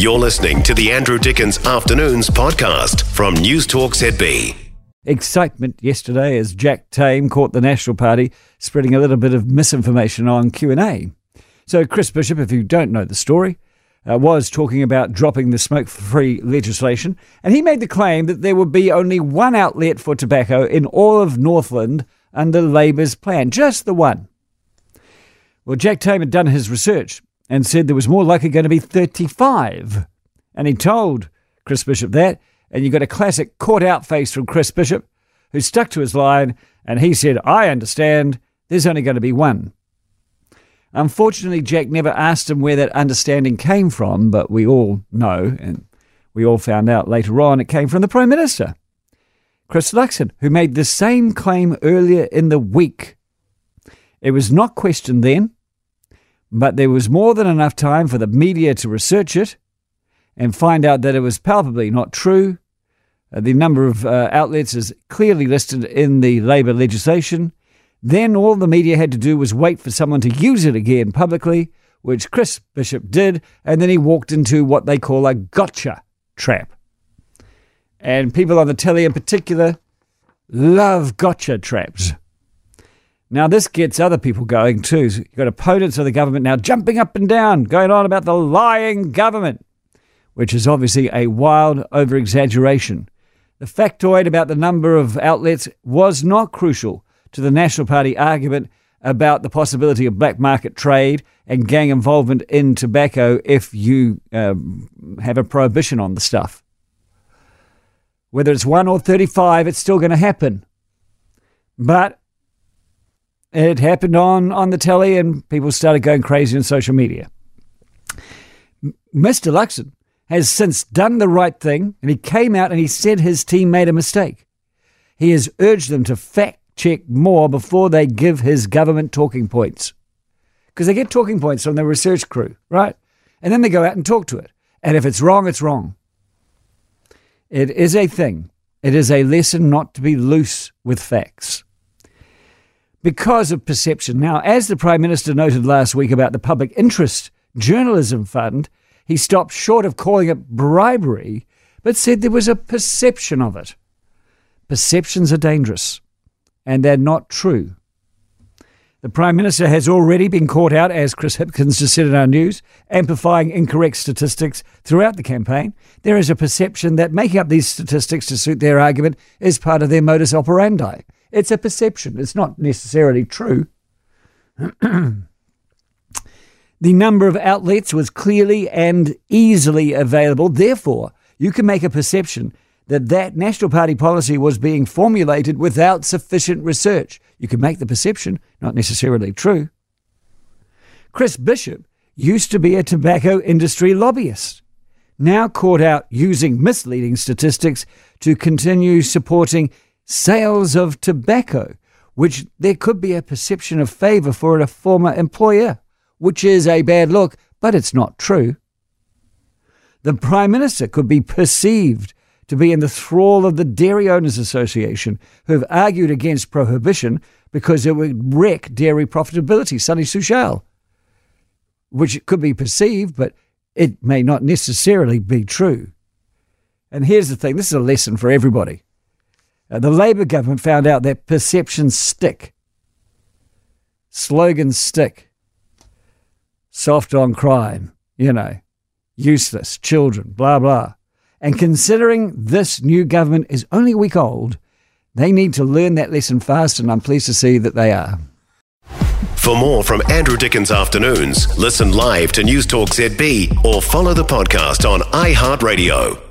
You're listening to the Andrew Dickens Afternoons podcast from News Talk ZB. Excitement yesterday as Jack Tame caught the National Party spreading a little bit of misinformation on Q&A. So Chris Bishop, if you don't know the story, uh, was talking about dropping the smoke-free legislation, and he made the claim that there would be only one outlet for tobacco in all of Northland under Labour's plan, just the one. Well, Jack Tame had done his research and said there was more likely going to be 35. And he told Chris Bishop that. And you got a classic caught out face from Chris Bishop, who stuck to his line. And he said, I understand there's only going to be one. Unfortunately, Jack never asked him where that understanding came from, but we all know, and we all found out later on, it came from the Prime Minister, Chris Luxon, who made the same claim earlier in the week. It was not questioned then, but there was more than enough time for the media to research it and find out that it was palpably not true. Uh, the number of uh, outlets is clearly listed in the Labour legislation. Then all the media had to do was wait for someone to use it again publicly, which Chris Bishop did, and then he walked into what they call a gotcha trap. And people on the telly in particular love gotcha traps. Now, this gets other people going too. You've got opponents of the government now jumping up and down, going on about the lying government, which is obviously a wild over exaggeration. The factoid about the number of outlets was not crucial to the National Party argument about the possibility of black market trade and gang involvement in tobacco if you um, have a prohibition on the stuff. Whether it's 1 or 35, it's still going to happen. But it happened on, on the telly, and people started going crazy on social media. Mr. Luxon has since done the right thing, and he came out and he said his team made a mistake. He has urged them to fact check more before they give his government talking points. Because they get talking points from the research crew, right? And then they go out and talk to it. And if it's wrong, it's wrong. It is a thing. It is a lesson not to be loose with facts because of perception. Now, as the Prime Minister noted last week about the Public Interest Journalism Fund, he stopped short of calling it bribery, but said there was a perception of it. Perceptions are dangerous, and they're not true. The Prime Minister has already been caught out, as Chris Hipkins just said in our news, amplifying incorrect statistics throughout the campaign. There is a perception that making up these statistics to suit their argument is part of their modus operandi. It's a perception, it's not necessarily true. the number of outlets was clearly and easily available. Therefore, you can make a perception that that National Party policy was being formulated without sufficient research. You can make the perception, not necessarily true. Chris Bishop used to be a tobacco industry lobbyist, now caught out using misleading statistics to continue supporting sales of tobacco, which there could be a perception of favour for a former employer, which is a bad look, but it's not true. The Prime Minister could be perceived to be in the thrall of the Dairy Owners Association, who have argued against prohibition because it would wreck dairy profitability, Sunny Kaushal, which could be perceived, but it may not necessarily be true. And here's the thing this is a lesson for everybody. Uh, the Labour government found out that perceptions stick, slogans stick, soft on crime, you know, useless, children, blah, blah. And considering this new government is only a week old, they need to learn that lesson fast, and I'm pleased to see that they are. For more from Andrew Dickens Afternoons, listen live to News Talk ZB or follow the podcast on iHeartRadio.